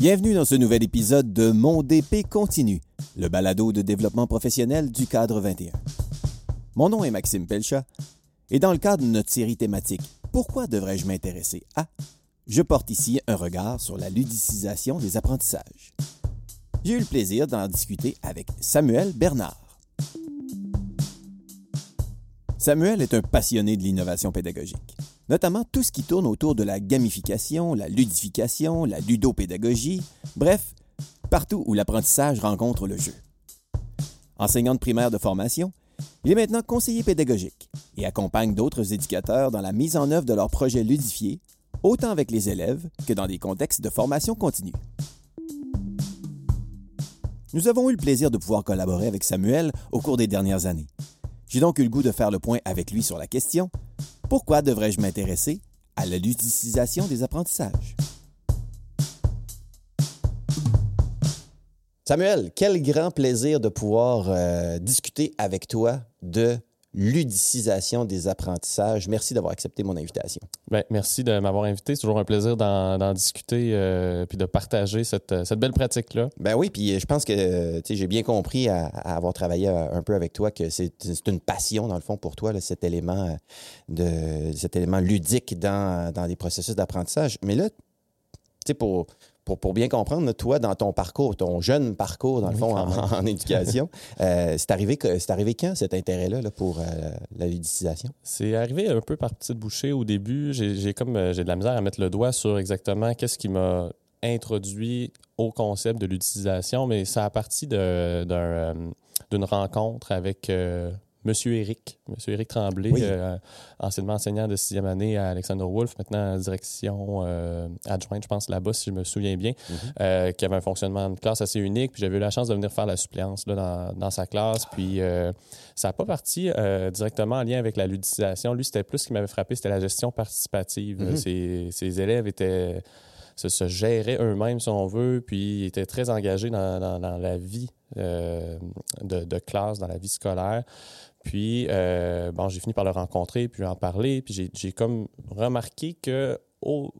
Bienvenue dans ce nouvel épisode de Mon DP continue, le balado de développement professionnel du cadre 21. Mon nom est Maxime Pelchat et dans le cadre de notre série thématique Pourquoi devrais-je m'intéresser à? je porte ici un regard sur la ludicisation des apprentissages. J'ai eu le plaisir d'en discuter avec Samuel Bernard. Samuel est un passionné de l'innovation pédagogique, notamment tout ce qui tourne autour de la gamification, la ludification, la ludopédagogie, bref, partout où l'apprentissage rencontre le jeu. Enseignant de primaire de formation, il est maintenant conseiller pédagogique et accompagne d'autres éducateurs dans la mise en œuvre de leurs projets ludifiés autant avec les élèves que dans des contextes de formation continue. Nous avons eu le plaisir de pouvoir collaborer avec Samuel au cours des dernières années. J'ai donc eu le goût de faire le point avec lui sur la question Pourquoi devrais-je m'intéresser à la ludicisation des apprentissages? Samuel, quel grand plaisir de pouvoir euh, discuter avec toi de ludicisation des apprentissages. Merci d'avoir accepté mon invitation. Bien, merci de m'avoir invité. C'est toujours un plaisir d'en discuter euh, puis de partager cette, cette belle pratique-là. Ben oui, puis je pense que j'ai bien compris à, avoir travaillé un peu avec toi que c'est une passion, dans le fond, pour toi, cet, élément de, cet élément ludique dans, dans les processus d'apprentissage. Mais là, tu sais, pour pour, bien comprendre, toi, dans ton parcours, ton jeune parcours, dans le fond, en, éducation, euh, c'est arrivé, arrivé quand cet intérêt-là pour euh, la ludicisation? C'est arrivé un peu par petite bouchée au début. J'ai comme euh, j'ai de la misère à mettre le doigt sur exactement qu'est-ce qui m'a introduit au concept de l'utilisation, mais ça a parti d'une rencontre avec Monsieur Éric, Monsieur Éric Tremblay, euh, anciennement enseignant de sixième année à Alexander Wolf, maintenant direction euh, adjointe, je pense, là-bas, si je me souviens bien, mhm. euh, qui avait un fonctionnement de classe assez unique. Puis j'avais eu la chance de venir faire la suppléance là, dans, sa classe. Puis ça n'a pas parti directement en lien avec la ludicisation. Lui, c'était plus ce qui m'avait frappé, c'était la gestion participative. Mhm. ses, élèves étaient se, géraient eux-mêmes, si on veut, puis étaient très engagés dans, la vie de, de, classe, dans la vie scolaire. Puis, euh, bon, j'ai fini par le rencontrer, puis en parler, puis j'ai comme remarqué que au,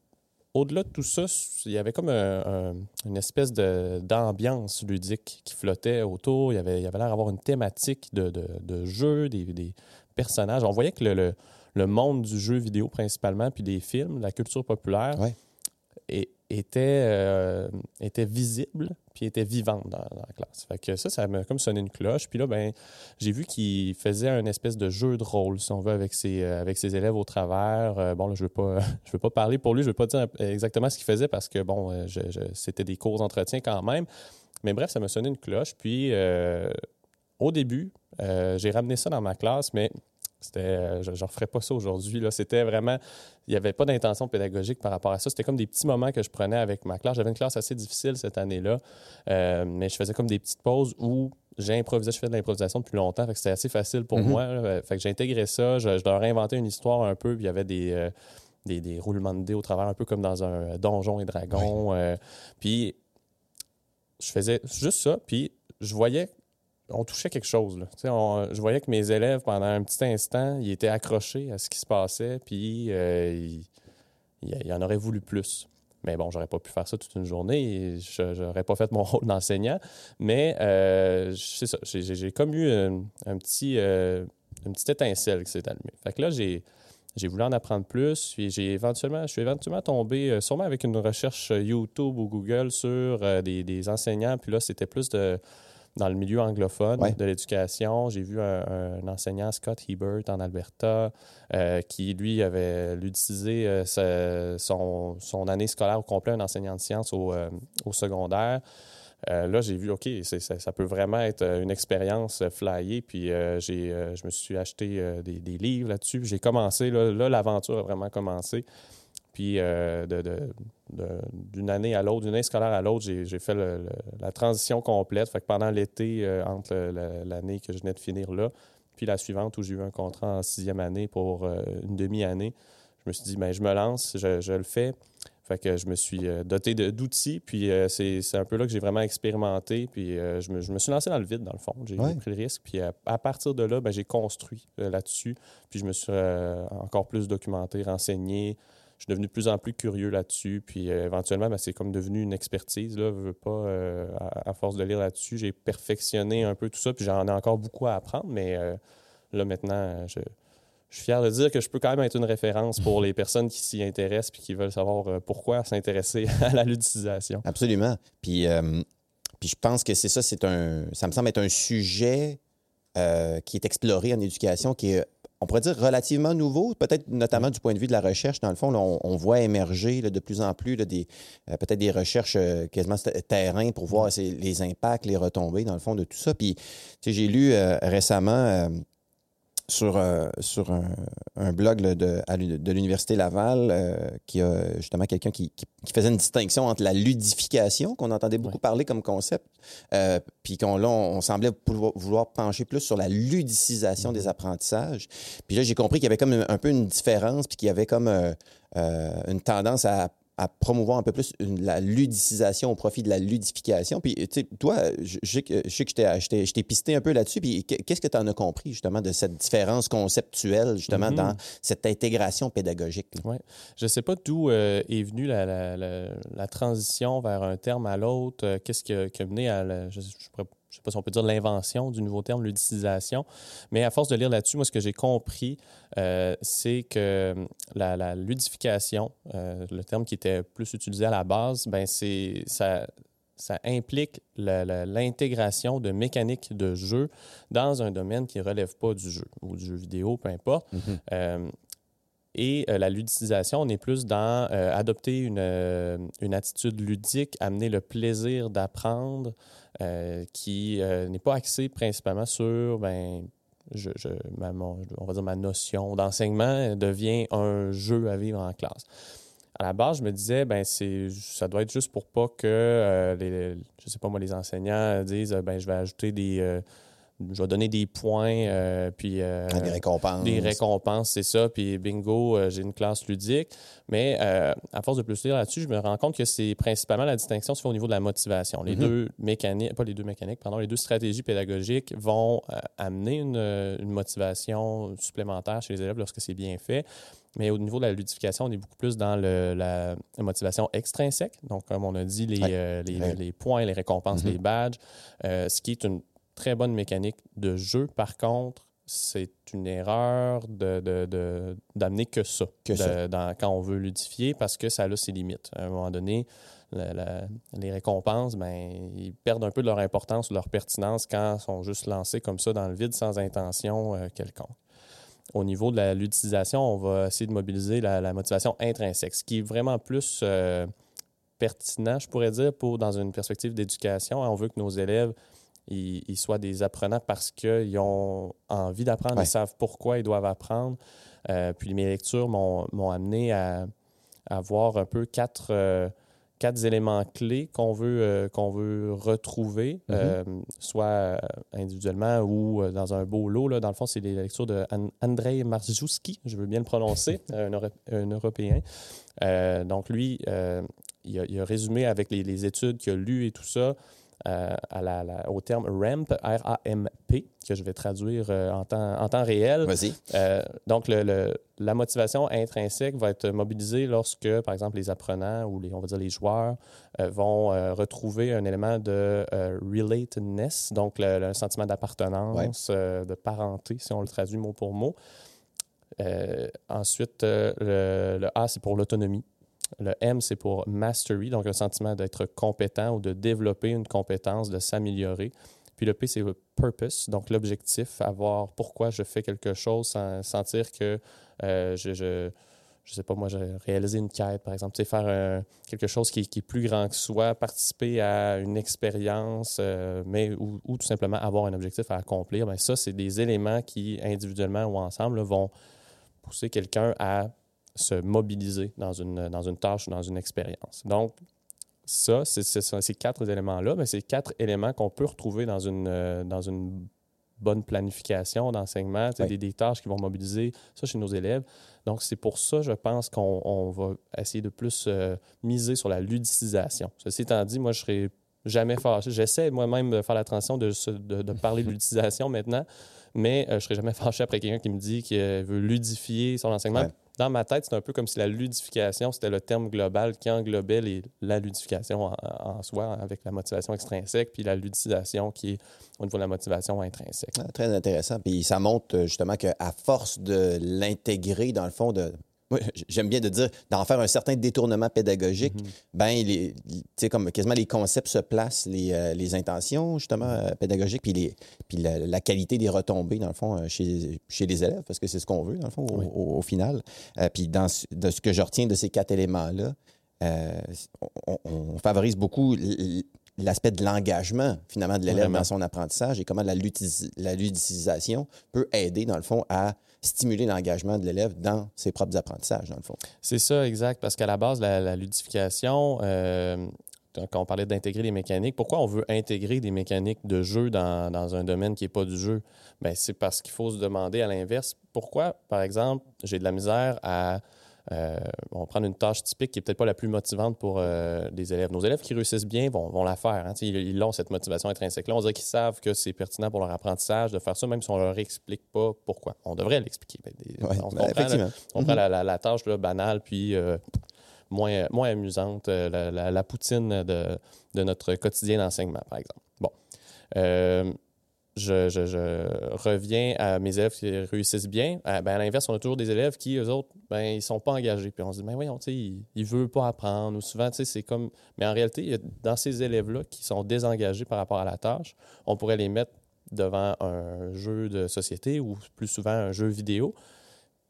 au-delà de tout ça, il y avait comme une espèce d'ambiance ludique qui flottait autour. Il y avait, il avait l'air d'avoir une thématique de, de, jeu, des, des, personnages. On voyait que le, le, monde du jeu vidéo principalement, puis des films, la culture populaire, était, euh, était visible puis était vivante dans, la classe. Fait que ça, ça m'a comme sonné une cloche. Puis là, ben, j'ai vu qu'il faisait un espèce de jeu de rôle, si on veut, avec ses, euh, élèves au travers. Euh, bon, là, je ne veux, pas, veux pas parler pour lui, je ne veux pas dire exactement ce qu'il faisait parce que, bon, c'était des cours d'entretien quand même. Mais bref, ça m'a sonné une cloche. Puis, au début, j'ai ramené ça dans ma classe, mais c'était, euh, je ne referais pas ça aujourd'hui. C'était vraiment, il n'y avait pas d'intention pédagogique par rapport à ça. C'était comme des petits moments que je prenais avec ma classe. J'avais une classe assez difficile cette année-là, euh, mais je faisais comme des petites pauses où j'improvisais. Je fais de l'improvisation depuis longtemps, fait que c'était assez facile pour mm-hmm. moi. Fait que j'ai ça. Je, leur inventais une histoire un peu, puis il y avait des, euh, des, roulements de dés au travers, un peu comme dans un donjon et dragon. puis je faisais juste ça, puis je voyais on touchait quelque chose. Là. je voyais que mes élèves, pendant un petit instant, ils étaient accrochés à ce qui se passait, puis euh, ils, en auraient voulu plus. Mais bon, j'aurais pas pu faire ça toute une journée je n'aurais pas fait mon rôle d'enseignant. Mais euh, c'est ça, j'ai comme eu un, petit, euh, une petite étincelle qui s'est allumée. Fait que là, j'ai j'ai voulu en apprendre plus. Puis j'ai éventuellement, je suis éventuellement tombé, sûrement avec une recherche YouTube ou Google sur des, des, enseignants. Puis là, c'était plus de, dans le milieu anglophone de l'éducation. J'ai vu un, enseignant, Scott Hebert, en Alberta, euh, qui, lui, avait utilisé euh, son, son, année scolaire au complet, un enseignant de sciences au, euh, au secondaire. là, j'ai vu, OK, ça, peut vraiment être une expérience flyée. Puis j'ai, je me suis acheté des, des, livres là-dessus. J'ai commencé, là, l'aventure a vraiment commencé. Puis euh, d'une année à l'autre, d'une année scolaire à l'autre, j'ai fait la transition complète. Fait que pendant l'été, euh, entre l'année que je venais de finir là, puis la suivante où j'ai eu un contrat en sixième année pour euh, une demi-année, je me suis dit, ben, je me lance, je, le fais. Fait que je me suis doté d'outils, puis c'est un peu là que j'ai vraiment expérimenté, puis je me, suis lancé dans le vide, dans le fond. J'ai pris le risque, puis à, partir de là, ben, j'ai construit là-dessus, puis je me suis encore plus documenté, renseigné, je suis devenu de plus en plus curieux là-dessus. Puis euh, éventuellement, ben, c'est comme devenu une expertise. Là, je veux pas, euh, à, force de lire là-dessus, j'ai perfectionné un peu tout ça. Puis j'en ai encore beaucoup à apprendre. Mais euh, là, maintenant, je, suis fier de dire que je peux quand même être une référence pour les personnes qui s'y intéressent puis qui veulent savoir pourquoi s'intéresser à la ludicisation. Absolument. Puis, puis je pense que c'est ça, c'est un, ça me semble être un sujet qui est exploré en éducation, qui est on pourrait dire relativement nouveau, peut-être notamment du point de vue de la recherche. Dans le fond, on, voit émerger de plus en plus des euh, peut-être des recherches euh, quasiment terrain pour voir les impacts, les retombées, dans le fond, de tout ça. Puis, j'ai lu euh, récemment sur, euh, sur un, blog de, de l'Université Laval euh, qui a justement quelqu'un qui, faisait une distinction entre la ludification, qu'on entendait beaucoup parler comme concept, euh, puis qu'on là, on, semblait vouloir, pencher plus sur la ludicisation des mm-hmm. apprentissages. Puis là, j'ai compris qu'il y avait comme un, un peu une différence, puis qu'il y avait comme une tendance à à promouvoir un peu plus la ludicisation au profit de la ludification. Puis, tu sais, toi, je, sais que je t'ai pisté un peu là-dessus. Puis, qu'est-ce que tu en as compris, justement, de cette différence conceptuelle, justement, dans mm-hmm. cette intégration pédagogique? Oui. Je ne sais pas d'où euh, est venue la, transition vers un terme à l'autre. Euh, qu'est-ce qui, a, mené à. je, je je ne sais pas si on peut dire l'invention du nouveau terme, l'utilisation. Mais à force de lire là-dessus, moi, ce que j'ai compris, euh, c'est que hum, la, ludification, euh, le terme qui était plus utilisé à la base, ben c'est ça, ça implique l'intégration de mécaniques de jeu dans un domaine qui ne relève pas du jeu ou du jeu vidéo, peu importe. Mm-hmm. Euh, et la ludicisation, on est plus dans adopter une, une, attitude ludique, amener le plaisir d'apprendre, euh, qui euh, n'est pas axé principalement sur ben, je, ma, on va dire ma notion d'enseignement devient un jeu à vivre en classe. À la base, je me disais, ben ça doit être juste pour pas que euh, les, je sais pas moi, les enseignants disent ben je vais ajouter des je vais donner des points, euh, puis... Euh, des récompenses. Des récompenses, c'est ça. Puis bingo, euh, j'ai une classe ludique. Mais à force de plus lire là-dessus, je me rends compte que c'est principalement la distinction se fait au niveau de la motivation. Les mm-hmm. deux mécaniques, pas les deux mécaniques, pardon, les deux stratégies pédagogiques vont amener une, motivation supplémentaire chez les élèves lorsque c'est bien fait. Mais au niveau de la ludification, on est beaucoup plus dans la, motivation extrinsèque. Donc, comme on a dit, les, les, points, les récompenses, mm-hmm. les badges, ce qui est une très bonne mécanique de jeu. Par contre, c'est une erreur d'amener de, de, que ça, Dans, quand on veut ludifier parce que ça a ses limites. À un moment donné, les récompenses, ben, ils perdent un peu de leur importance, de leur pertinence quand ils sont juste lancés comme ça dans le vide sans intention euh, quelconque. Au niveau de la ludicisation, on va essayer de mobiliser la, motivation intrinsèque, ce qui est vraiment plus euh, pertinent, je pourrais dire, pour dans une perspective d'éducation. On veut que nos élèves ils, soient des apprenants parce qu'ils ont envie d'apprendre, ils savent pourquoi ils doivent apprendre. Euh, puis mes lectures m'ont amené à, à, voir un peu quatre, euh, quatre éléments clés qu'on veut, euh, qu'on veut retrouver, mm-hmm. soit individuellement ou dans un beau lot. Là. Dans le fond, c'est les lectures de Andrei Marzouski, je veux bien le prononcer, un, Européen. donc lui, il a, résumé avec les, les études qu'il a lues et tout ça, euh, à la, au terme RAMP, R-A-M-P, que je vais traduire euh, en, temps, en temps réel. Vas-y. Euh, donc, le, la motivation intrinsèque va être mobilisée lorsque, par exemple, les apprenants ou les, on va dire les joueurs vont retrouver un élément de relatedness, donc le, sentiment d'appartenance, de parenté, si on le traduit mot pour mot. ensuite, le, le A, c'est pour l'autonomie. Le M, c'est pour mastery, donc le sentiment d'être compétent ou de développer une compétence, de s'améliorer. Puis le P, c'est le purpose, donc l'objectif, avoir pourquoi je fais quelque chose, sentir que euh, je, je je sais pas, moi, j'ai réalisé une quête, par exemple, tu faire quelque chose qui, est plus grand que soi, participer à une expérience, euh, mais ou, tout simplement avoir un objectif à accomplir, bien, ça, c'est des éléments qui, individuellement ou ensemble, vont pousser quelqu'un à se mobiliser dans une, dans une tâche ou dans une expérience. Donc, ça, c'est ces quatre éléments-là, mais c'est quatre éléments qu'on peut retrouver dans une, euh, dans une bonne planification d'enseignement, des, des, tâches qui vont mobiliser ça chez nos élèves. Donc, c'est pour ça, je pense qu'on va essayer de plus euh, miser sur la ludicisation. Ceci étant dit, moi, je serais jamais fâché. J'essaie moi-même de faire la transition de, de, de parler de l'utilisation maintenant, mais euh, je ne serais jamais fâché après quelqu'un qui me dit qu'il veut ludifier son enseignement dans ma tête, c'est un peu comme si la ludification, c'était le terme global qui englobait la ludification en, soi, avec la motivation extrinsèque, puis la ludicisation qui est au niveau de la motivation intrinsèque. Ah, très intéressant. Puis ça montre euh, justement qu'à force de l'intégrer, dans le fond, de j'aime bien de dire, d'en faire un certain détournement pédagogique, mm-hmm. ben, les, comme quasiment les concepts se placent, les, euh, les intentions, justement, euh, pédagogiques, puis, les, puis la, qualité des retombées, dans le fond, euh, chez, chez les élèves, parce que c'est ce qu'on veut, dans le fond, au, final. puis dans, de ce que je retiens de ces quatre éléments-là, on, favorise beaucoup l'aspect de l'engagement, finalement, de l'élève dans son apprentissage et comment la, la ludicisation peut aider, dans le fond, à stimuler l'engagement de l'élève dans ses propres apprentissages, dans le fond. C'est ça, exact, parce qu'à la base, la, ludification, euh, quand on parlait d'intégrer des mécaniques, pourquoi on veut intégrer des mécaniques de jeu dans, dans un domaine qui n'est pas du jeu? Bien, c'est parce qu'il faut se demander à l'inverse, pourquoi, par exemple, j'ai de la misère à euh, on va prendre une tâche typique qui n'est peut-être pas la plus motivante pour euh, les élèves. Nos élèves qui réussissent bien vont, la faire. Hein. Ils, ont cette motivation intrinsèque-là. On dirait qu'ils savent que c'est pertinent pour leur apprentissage de faire ça, même si on ne leur explique pas pourquoi. On devrait l'expliquer. on, ben, prend, mm-hmm. la, tâche banale, puis euh, moins, moins amusante, la, poutine de, de, notre quotidien d'enseignement, par exemple. Bon je, reviens à mes élèves qui réussissent bien. À, ben, à l'inverse, on a toujours des élèves qui, eux autres, ben, ils sont pas engagés. Puis on se dit, ben voyons, il, ne veut pas apprendre. Ou souvent, c'est comme. Mais en réalité, dans ces élèves-là qui sont désengagés par rapport à la tâche, on pourrait les mettre devant un jeu de société ou plus souvent un jeu vidéo.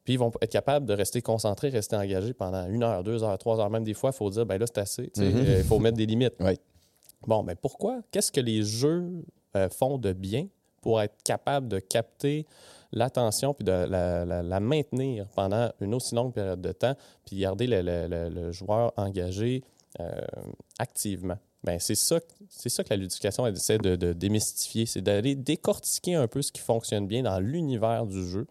Puis ils vont être capables de rester concentrés, rester engagés pendant une heure, deux heures, trois heures. Même des fois, il faut dire, ben là, c'est assez. Mm-hmm. Il faut mettre des limites. Bon, mais pourquoi? Qu'est-ce que les jeux euh, font de bien pour être capable de capter l'attention puis de la, maintenir pendant une aussi longue période de temps, puis garder le, joueur engagé euh, activement. Bien, c'est ça, ça que la ludification essaie de, de démystifier, c'est d'aller décortiquer un peu ce qui fonctionne bien dans l'univers du jeu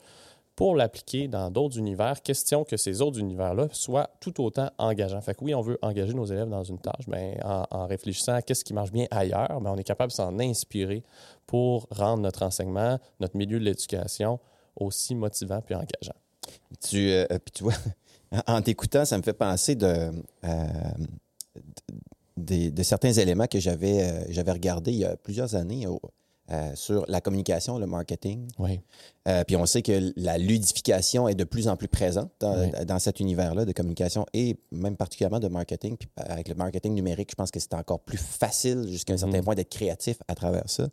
pour l'appliquer dans d'autres univers, question que ces autres univers-là soient tout autant engageants. Fait que oui, on veut engager nos élèves dans une tâche, mais en, réfléchissant à qu'est-ce qui marche bien ailleurs, on est capable de s'en inspirer pour rendre notre enseignement, notre milieu de l'éducation aussi motivant puis engageant. Tu, euh, puis tu vois, en t'écoutant, ça me fait penser de, euh, certains éléments que j'avais euh, regardés il y a plusieurs années euh, sur la communication, le marketing. Oui. Euh, puis on sait que la ludification est de plus en plus présente dans, cet univers-là de communication et même particulièrement de marketing. Puis avec le marketing numérique, je pense que c'est encore plus facile jusqu'à un certain mm-hmm. point d'être créatif à travers ça.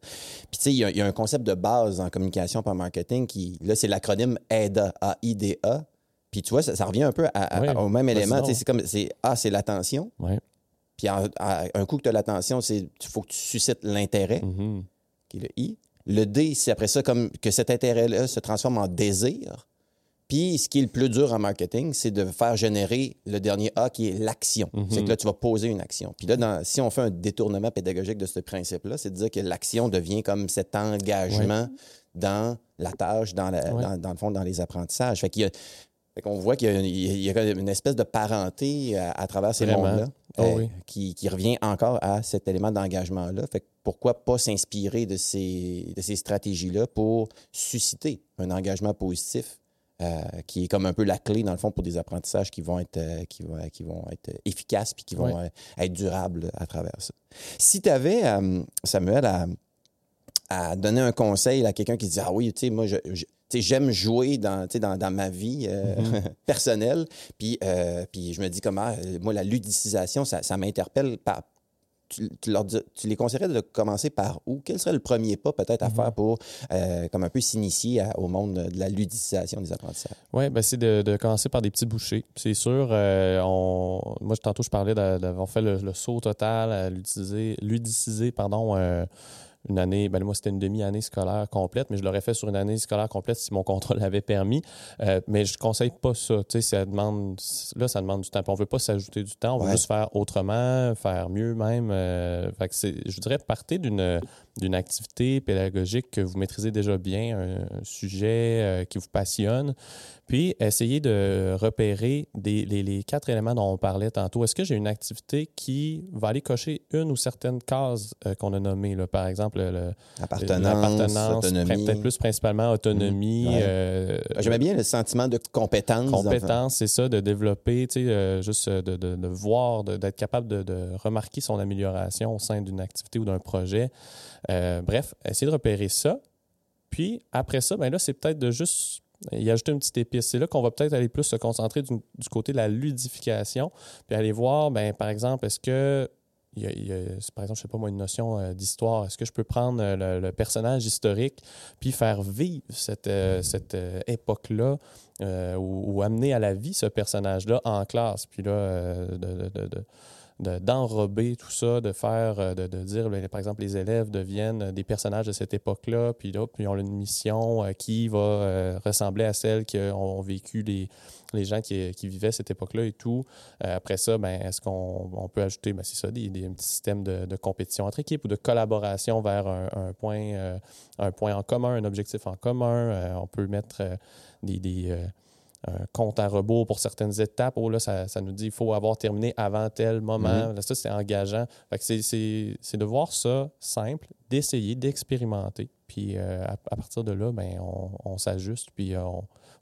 Puis tu sais, il y, a un concept de base en communication par marketing qui, là, c'est l'acronyme AIDA, A-I-D-A. Puis tu vois, ça, revient un peu au même élément. C'est comme, c'est A, c'est l'attention. Puis un coup que tu as l'attention, c'est il faut que tu suscites l'intérêt. Mm-hmm qui est le I. Le D, c'est après ça comme que cet intérêt-là se transforme en désir. Puis, ce qui est le plus dur en marketing, c'est de faire générer le dernier A qui est l'action. Mhm. C'est que là, tu vas poser une action. Puis là, si on fait un détournement pédagogique de ce principe-là, c'est de dire que l'action devient comme cet engagement dans la tâche, dans, dans, le fond, dans les apprentissages. Fait qu'il y a, qu'on voit qu'il y, a une espèce de parenté à, travers ces mondes-là oh euh, qui, revient encore à cet élément d'engagement-là. Fait pourquoi pas s'inspirer de ces, de ces stratégies-là pour susciter un engagement positif euh, qui est comme un peu la clé, dans le fond, pour des apprentissages qui vont être, euh, qui vont, qui vont être efficaces puis qui vont être durables à travers ça. Si tu avais, Samuel, à, à, donner un conseil à quelqu'un qui dit Ah oui, tu sais, moi, je j'aime jouer dans, dans, dans, ma vie euh, mm-hmm. personnelle. Puis, euh, puis je me dis comment, euh, moi, la ludicisation, ça, ça m'interpelle. Par, tu, tu, leur tu, les conseillerais de commencer par où? Quel serait le premier pas peut-être à faire mm-hmm. pour comme un peu s'initier au monde de la ludicisation des apprentissages? Oui, ben c'est de, de, commencer par des petits bouchées. C'est sûr, on, moi tantôt je parlais d'avoir fait le, saut total à ludiciser, ludiciser pardon, une année, ben moi c'était une demi-année scolaire complète, mais je l'aurais fait sur une année scolaire complète si mon contrat l'avait permis. Euh, mais je conseille pas ça. Tu sais, ça demande, là, ça demande du temps. on veut pas s'ajouter du temps, on veut juste faire autrement, faire mieux même. Euh, fait que je dirais, partez d'une d'une activité pédagogique que vous maîtrisez déjà bien, un, sujet euh, qui vous passionne, puis essayez de repérer des, les, quatre éléments dont on parlait tantôt. Est-ce que j'ai une activité qui va aller cocher une ou certaines cases euh, qu'on a nommées, là, par exemple l'appartenance, peut-être plus principalement autonomie. Mmh. Euh, J'aimais bien le sentiment de compétence. Compétence, c'est ça, de développer, tu sais, juste de, de, de voir, d'être capable de, de, remarquer son amélioration au sein d'une activité ou d'un projet. Euh, bref, essayez de repérer ça. Puis après ça, ben là, c'est peut-être de juste y ajouter une petite épice. C'est là qu'on va peut-être aller plus se concentrer du, côté de la ludification, puis aller voir, ben, par exemple, est-ce que par exemple, je sais pas moi, une notion euh, d'histoire. Est-ce que je peux prendre euh, le, personnage historique puis faire vivre cette, cette époque-là ou, amener à la vie ce personnage-là en classe? Puis là, d'enrober tout ça, de faire, euh, de, dire, ben, par exemple, les élèves deviennent des personnages de cette époque-là, puis là, puis ils ont une mission euh, qui va euh, ressembler à celle qu'ont vécu les, les gens qui, qui vivaient cette époque-là et tout. après ça, ben, est-ce qu'on peut ajouter, ben, c'est ça, des, des, petits systèmes de, de, compétition entre équipes ou de collaboration vers un, point, un point en commun, un objectif en commun. on peut mettre des, des un compte à rebours pour certaines étapes. Oh, là, ça, nous dit qu'il faut avoir terminé avant tel moment. Mhm. ça, c'est engageant. c'est de voir ça simple, d'essayer, d'expérimenter. Puis euh, à, partir de là, ben, on, s'ajuste, puis euh,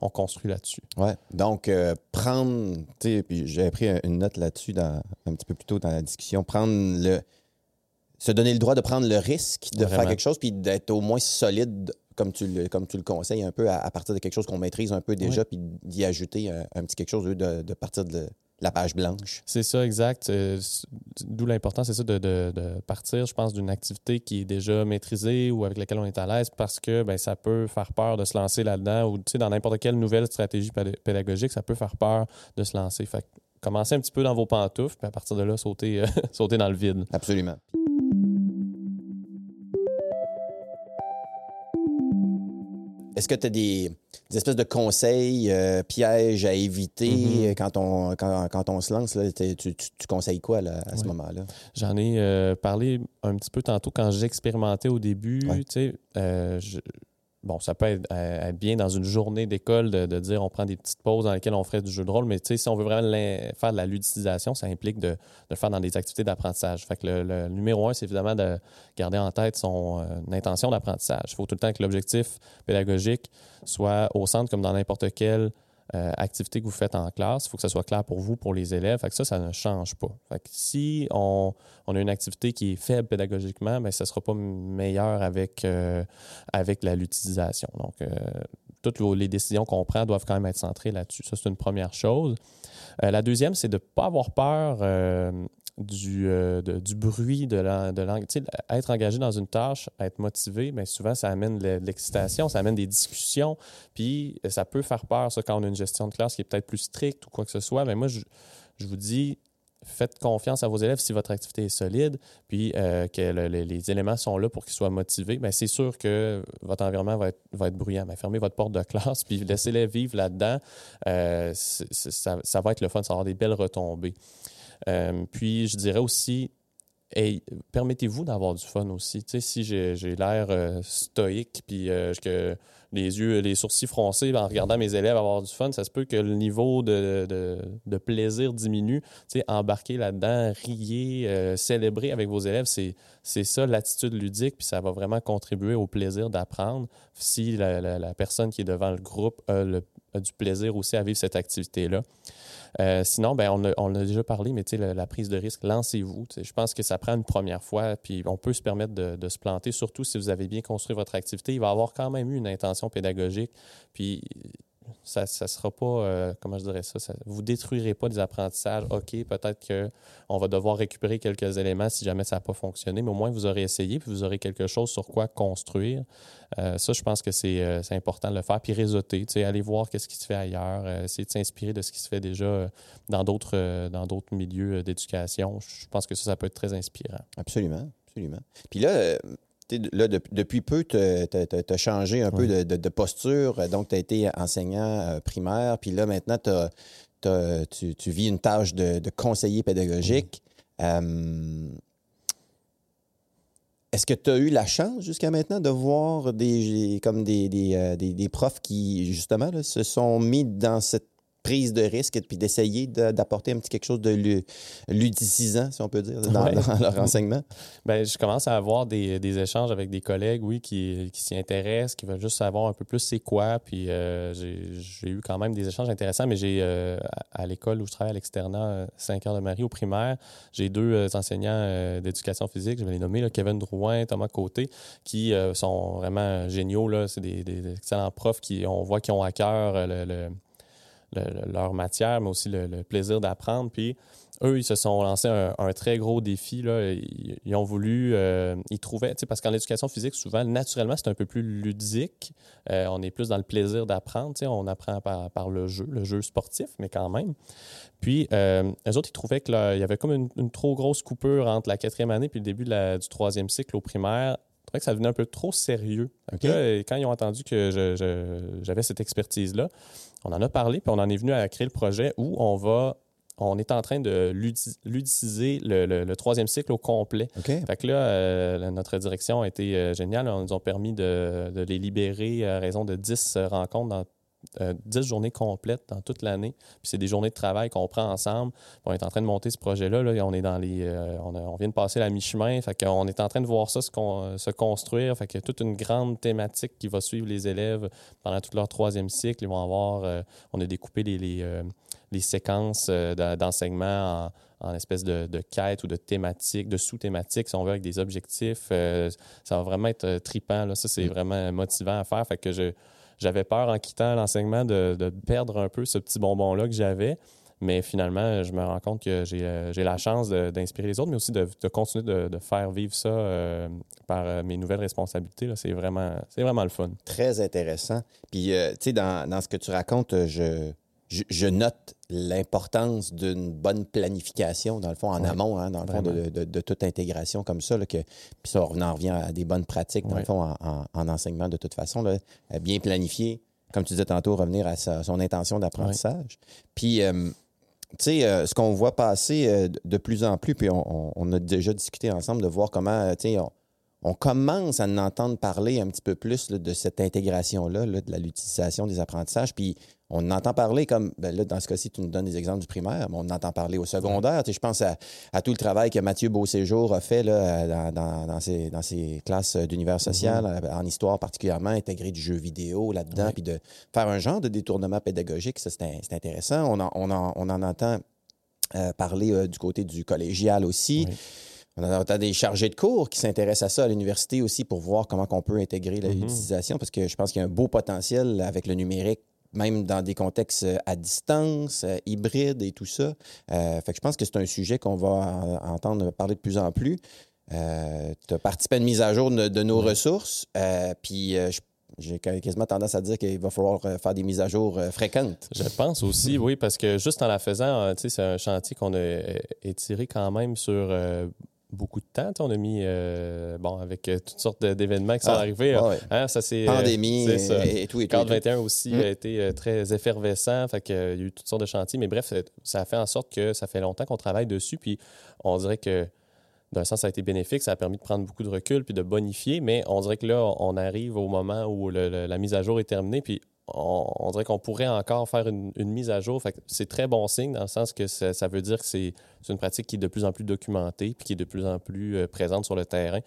on, construit là-dessus. Oui. Donc, euh, prendre, tu sais, puis j'avais pris une note là-dessus un petit peu plus tôt dans la discussion, prendre le. Se donner le droit de prendre le risque de faire quelque chose, puis d'être au moins solide comme tu le, comme tu le conseilles, un peu à, partir de quelque chose qu'on maîtrise un peu déjà, puis d'y ajouter un, petit quelque chose de, de partir de, la page blanche. C'est ça, exact. Euh, d'où l'important, c'est ça, de, partir, je pense, d'une activité qui est déjà maîtrisée ou avec laquelle on est à l'aise parce que ben, ça peut faire peur de se lancer là-dedans ou dans n'importe quelle nouvelle stratégie pédagogique, ça peut faire peur de se lancer. Fait commencez un petit peu dans vos pantoufles, puis à partir de là, sauter, euh, sauter dans le vide. Absolument. Est-ce que tu as des, espèces de conseils, euh, pièges à éviter mm-hmm. quand, on, quand, on se lance? tu, conseilles quoi à ce moment-là? J'en ai euh, parlé un petit peu tantôt quand j'expérimentais au début. Euh, bon, ça peut être, bien dans une journée d'école de, dire on prend des petites pauses dans lesquelles on ferait du jeu de rôle, mais si on veut vraiment faire de la ludicisation, ça implique de, faire dans des activités d'apprentissage. Fait que le, numéro un, c'est évidemment de garder en tête son euh, intention d'apprentissage. Il faut tout le temps que l'objectif pédagogique soit au centre comme dans n'importe quelle euh, activité que vous faites en classe. Il faut que ça soit clair pour vous, pour les élèves. Fait que ça, ça ne change pas. Fait que si on, a une activité qui est faible pédagogiquement, bien, ça ne sera pas meilleur avec, euh, avec l'utilisation. Donc, euh, toutes les décisions qu'on prend doivent quand même être centrées là-dessus. Ça, c'est une première chose. la deuxième, c'est de ne pas avoir peur du, euh, du bruit de. De être engagé dans une tâche, être motivé, bien souvent, ça amène de l'excitation, ça amène des discussions, puis euh, ça peut faire peur, ça, quand on a une gestion de classe qui est peut-être plus stricte ou quoi que ce soit. Mais moi, je, vous dis, faites confiance à vos élèves si votre activité est solide, puis euh, que les éléments sont là pour qu'ils soient motivés, bien, c'est sûr que votre environnement va être, va être bruyant. Mais fermez votre porte de classe, puis laissez-les vivre là-dedans. ça, ça, va être le fun, ça va avoir des belles retombées. Euh, puis, je dirais aussi, permettez-vous d'avoir du fun aussi. Tu sais, si j'ai l'air euh, stoïque, puis euh, que les yeux, les sourcils froncés en regardant mes élèves avoir du fun, ça se peut que le niveau de, plaisir diminue. Tu sais, embarquer là-dedans, rier, célébrer avec vos élèves, c'est ça l'attitude ludique, puis ça va vraiment contribuer au plaisir d'apprendre si la, la, personne qui est devant le groupe a, du plaisir aussi à vivre cette activité-là. Euh, sinon, ben, on, a, a déjà parlé, mais la, la prise de risque, lancez-vous. Je pense que ça prend une première fois, puis on peut se permettre de, de, se planter, surtout si vous avez bien construit votre activité. Il va avoir quand même eu une intention pédagogique, puis ça ne sera pas, euh, comment je dirais ça, vous détruirez pas des apprentissages. OK, peut-être qu'on va devoir récupérer quelques éléments si jamais ça n'a pas fonctionné, mais au moins vous aurez essayé, puis vous aurez quelque chose sur quoi construire. Euh, ça, je pense que euh, c'est important de le faire. Puis réseauter, aller voir qu'est-ce qui se fait ailleurs, essayer de s'inspirer de ce qui se fait déjà dans d'autres dans d'autres milieux d'éducation. Je pense que ça, ça peut être très inspirant. Absolument, absolument. Puis là, Là, depuis peu, tu as, changé un peu de, posture. Donc, tu as été enseignant euh, primaire. Puis là, maintenant, tu, vis une tâche de, conseiller pédagogique. Euh, est-ce que tu as eu la chance jusqu'à maintenant de voir des, comme des, des, des profs qui, justement, là, se sont mis dans cette prise de risque et puis d'essayer d'apporter un petit quelque chose de ludicisant, si on peut dire, dans, leur enseignement? Bien, je commence à avoir des, des, échanges avec des collègues, oui, qui, qui s'y intéressent, qui veulent juste savoir un peu plus c'est quoi. Puis euh, j'ai eu quand même des échanges intéressants, mais j'ai euh, à l'école où je travaille à l'externat, 5 heures de Marie au primaire, j'ai deux euh, enseignants d'éducation physique, je vais les nommer, Kevin Drouin, Thomas Côté, qui sont vraiment géniaux. C'est des, des, excellents profs qui, on voit, qui ont à cœur le leur matière, mais aussi le, plaisir d'apprendre. Puis eux, ils se sont lancés un, très gros défi. Là. Ils, ont voulu, euh, ils trouvaient, parce qu'en éducation physique, souvent, naturellement, c'est un peu plus ludique. Euh, on est plus dans le plaisir d'apprendre. On apprend par, le jeu, le jeu sportif, mais quand même. Puis, euh, eux autres, ils trouvaient qu'il y avait comme une, trop grosse coupure entre la quatrième année et le début du troisième cycle au primaire que ça devenait un peu trop sérieux. quand ils ont entendu que j'avais cette expertise-là, on en a parlé, puis on en est venu à créer le projet où on va on est en train de ludiciser le, troisième cycle au complet. Fait que là, euh, notre direction a été euh, géniale. On nous a permis de, de, les libérer à raison de 10 rencontres dans 10 euh, journées complètes dans toute l'année. Puis c'est des journées de travail qu'on prend ensemble. on est en train de monter ce projet-là. Là, on est dans les. Euh, on, vient de passer la mi-chemin. Fait qu'on est en train de voir ça se, construire. Fait qu'il y a toute une grande thématique qui va suivre les élèves pendant tout leur troisième cycle. Ils vont avoir. Euh, on a découpé les, les, séquences d'enseignement en, en espèce de, de, quête ou de thématique, de sous-thématique, si on veut, avec des objectifs. ça va vraiment être tripant. Là. Ça, c'est mm. vraiment motivant à faire. Fait que je, j'avais peur en quittant l'enseignement de, perdre un peu ce petit bonbon-là que j'avais. Mais finalement, je me rends compte que j'ai euh, la chance d'inspirer les autres, mais aussi de, continuer de, faire vivre ça euh, par euh, mes nouvelles responsabilités. C'est vraiment, vraiment le fun. Très intéressant. Puis, tu sais, dans, dans, ce que tu racontes, je, je, note l'importance d'une bonne planification, dans le fond, en amont, hein, dans le fond, de, toute intégration comme ça. que, puis ça, on en revient à des bonnes pratiques, dans le fond, en, enseignement de toute façon. Là, bien planifier, comme tu disais tantôt, revenir à son intention d'apprentissage. Puis, euh, tu sais, euh, ce qu'on voit passer euh, de plus en plus, puis on, a déjà discuté ensemble de voir comment, tu sais, on, commence à en entendre parler un petit peu plus de cette intégration-là, de l'utilisation des apprentissages. Puis on entend parler comme, ben là, dans ce cas-ci, tu nous donnes des exemples du primaire, mais on entend parler au secondaire. je pense à, tout le travail que Mathieu Beauséjour a fait là, dans, ses, classes d'univers social, mm-hmm. en histoire particulièrement, intégrer du jeu vidéo là-dedans, puis de faire un genre de détournement pédagogique, ça, c'est intéressant. On en, on en, entend euh, parler euh, du côté du collégial aussi. On a des chargés de cours qui s'intéressent à ça à l'université aussi pour voir comment on peut intégrer l'utilisation parce que je pense qu'il y a un beau potentiel avec le numérique même dans des contextes euh, à distance, euh, hybrides et tout ça. Euh, fait que je pense que c'est un sujet qu'on va entendre parler de plus en plus. tu as participé à une mise à jour de, nos ressources, puis j'ai quasiment tendance à dire qu'il va falloir faire des mises à jour fréquentes. Je pense aussi, oui, parce que juste en la faisant, c'est un chantier qu'on a étiré quand même sur beaucoup de temps. On a mis, euh, bon, avec euh, toutes sortes d'événements qui sont ah, arrivés. Hein, ça, c'est, euh, Pandémie et, tout. Et tout, 21 aussi a mm. été très effervescent. Fait qu'il y a eu toutes sortes de chantiers. Mais bref, ça a fait en sorte que ça fait longtemps qu'on travaille dessus. Puis on dirait que d'un sens, ça a été bénéfique, ça a permis de prendre beaucoup de recul puis de bonifier, mais on dirait que là, on arrive au moment où la mise à jour est terminée, puis on, dirait qu'on pourrait encore faire une, mise à jour. c'est très bon signe dans le sens que ça, veut dire que c'est une pratique qui est de plus en plus documentée puis qui est de plus en plus euh, présente sur le terrain.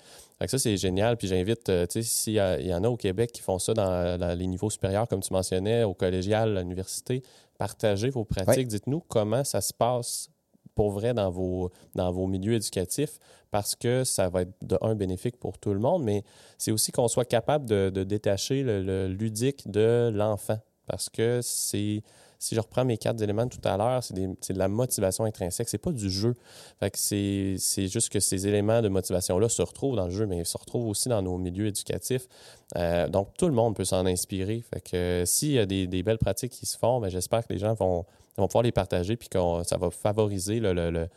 ça, c'est génial. Puis j'invite, euh, tu sais, s'il y, en a au Québec qui font ça dans les niveaux supérieurs, comme tu mentionnais, au collégial, à l'université, partagez vos pratiques. Dites-nous comment ça se passe pour vrai dans vos, dans vos milieux éducatifs parce que ça va être de un bénéfique pour tout le monde, mais c'est aussi qu'on soit capable de, détacher le, ludique de l'enfant parce que c'est si je reprends mes quatre éléments de tout à l'heure, c'est de la motivation intrinsèque, c'est pas du jeu. Fait que c'est juste que ces éléments de motivation-là se retrouvent dans le jeu, mais ils se retrouvent aussi dans nos milieux éducatifs. Euh, donc, tout le monde peut s'en inspirer. Fait que s'il y a des, belles pratiques qui se font, ben, j'espère que les gens vont, vont pouvoir les partager puis que ça va favoriser la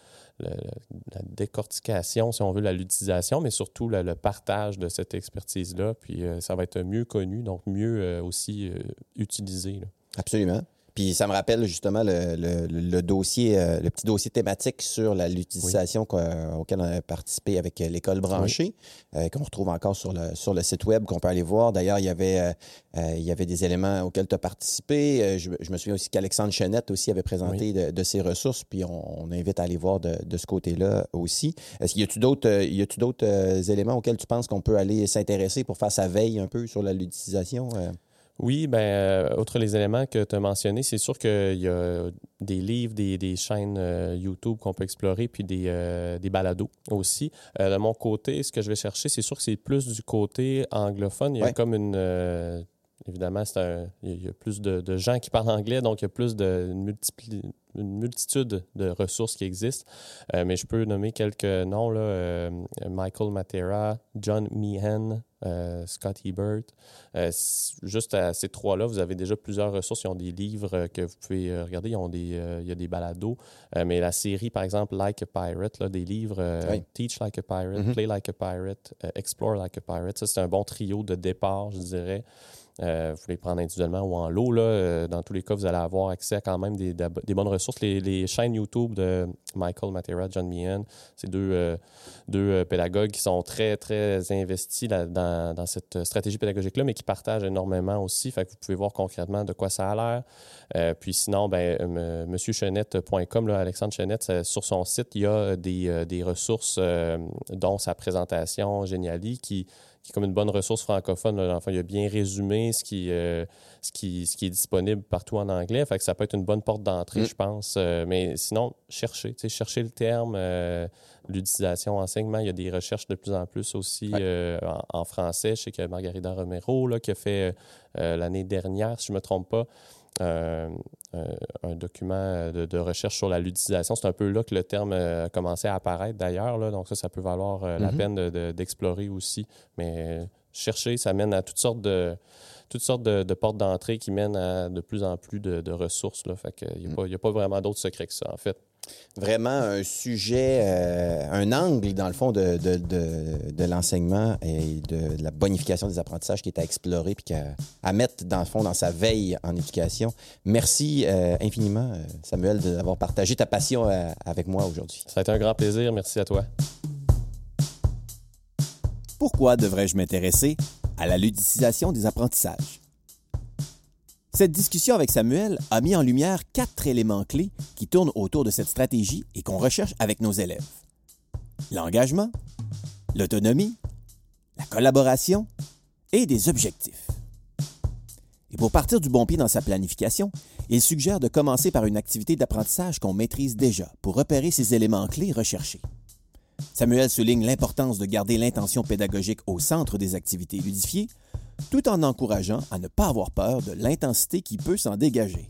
décortication, si on veut, l'utilisation, mais surtout le partage de cette expertise-là. Puis euh, ça va être mieux connu, donc mieux euh, aussi euh, utilisé. Absolument. Puis ça me rappelle justement le, le- le dossier, euh, le petit dossier thématique sur la l'utilisation auquel on a participé avec l'école branchée, euh, qu'on retrouve encore sur le, sur le site web, qu'on peut aller voir. D'ailleurs, il y avait, euh, il y avait des éléments auxquels tu as participé. Je, je me souviens aussi qu'Alexandre Chenette aussi avait présenté de, de ses ressources, puis on, on invite à aller voir de, de ce côté-là aussi. Est-ce qu'il y a-tu d'autres, d'autres éléments auxquels tu penses qu'on peut aller s'intéresser pour faire sa veille un peu sur la ludicisation? Euh? Oui, ben, euh, outre les éléments que tu as mentionnés, c'est sûr qu'il y a des livres, des, des chaînes euh, YouTube qu'on peut explorer, puis des, euh, des balados aussi. Euh, de mon côté, ce que je vais chercher, c'est sûr que c'est plus du côté anglophone. Il y a Ouais. comme une. Évidemment, c'est un- il y a- il y a plus de, de gens qui parlent anglais, donc il y a plus de une, multipli- une multitude de ressources qui existent. Euh, mais je peux nommer quelques noms là, euh, Michael Matera, John Meehan, euh, Scott Ebert. Euh, juste à ces trois-là, vous avez déjà plusieurs ressources. Ils ont des livres que vous pouvez regarder. Ils ont des, il y a des balados. Mais la série, par exemple, Like a Pirate, là, des livres Oui. Teach Like a Pirate, Mhm. Play Like a Pirate, Explore Like a Pirate. Ça, c'est un bon trio de départ, je dirais. Euh, vous pouvez les prendre individuellement ou en lot. Là. Euh, dans tous les cas, vous allez avoir accès à quand même des, des- bonnes ressources. Les, chaînes YouTube de Michael Matera, John Meehan, c'est deux, euh, deux pédagogues qui sont très, très investis dans, cette stratégie pédagogique-là, mais qui partagent énormément aussi. Fait que vous pouvez voir concrètement de quoi ça a l'air. Puis sinon, ben, monsieurchenette.com, Alexandre Chenette, sur son site, il y a des, des ressources, dont sa présentation Geniali, qui, qui est comme une bonne ressource francophone. Là. Enfin, il a bien résumé ce qui, euh, ce, qui, ce qui est disponible partout en anglais. Fait que ça peut être une bonne porte d'entrée, Mm. je pense. Euh, mais sinon, cherchez, cherchez le terme, euh, l'utilisation, enseignement. Il y a des recherches de plus en plus aussi Ouais. en, en français. Je sais que Margarida Romero, là, qui a fait l'année dernière, si je ne me trompe pas, un document de, de recherche sur la ludisation. C'est un peu là que le terme euh, a commencé à apparaître d'ailleurs. Donc ça, ça peut valoir euh, la Mhm. peine de- de- d'explorer aussi. Mais euh, chercher, ça mène à toutes sortes de toutes sortes de, de portes d'entrée qui mènent à de plus en plus de, de ressources. Là. Fait que il n'y a, Mm. a pas vraiment d'autres secrets que ça, en fait. vraiment un sujet, euh, un angle, dans le fond, de, de, l'enseignement et de, la bonification des apprentissages qui est à explorer puis qu'à- à mettre, dans le fond, dans sa veille en éducation. Merci euh, infiniment, euh, Samuel, d'avoir partagé ta passion avec moi aujourd'hui. Ça a été un grand plaisir. Merci à toi. Pourquoi devrais-je m'intéresser à la ludicisation des apprentissages? Cette discussion avec Samuel a mis en lumière quatre éléments clés qui tournent autour de cette stratégie et qu'on recherche avec nos élèves. L'engagement, l'autonomie, la collaboration et des objectifs. Et pour partir du bon pied dans sa planification, il suggère de commencer par une activité d'apprentissage qu'on maîtrise déjà pour repérer ces éléments clés recherchés. Samuel souligne l'importance de garder l'intention pédagogique au centre des activités ludifiées, tout en encourageant à ne pas avoir peur de l'intensité qui peut s'en dégager.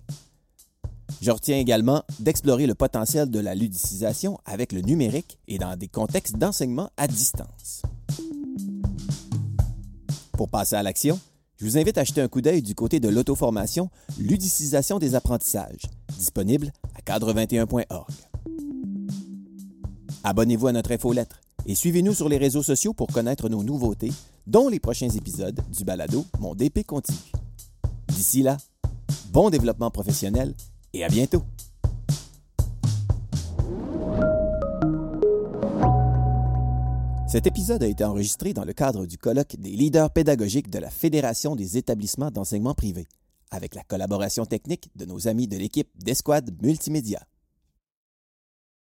Je retiens également d'explorer le potentiel de la ludicisation avec le numérique et dans des contextes d'enseignement à distance. Pour passer à l'action, je vous invite à jeter un coup d'œil du côté de l'auto-formation Ludicisation des apprentissages, disponible à cadre21.org. Abonnez-vous à notre infolettre et suivez-nous sur les réseaux sociaux pour connaître nos nouveautés, dont les prochains épisodes du balado Mon DP continue. D'ici là, bon développement professionnel et à bientôt! Cet épisode a été enregistré dans le cadre du colloque des leaders pédagogiques de la Fédération des établissements d'enseignement privé, avec la collaboration technique de nos amis de l'équipe d'Esquad Multimédia.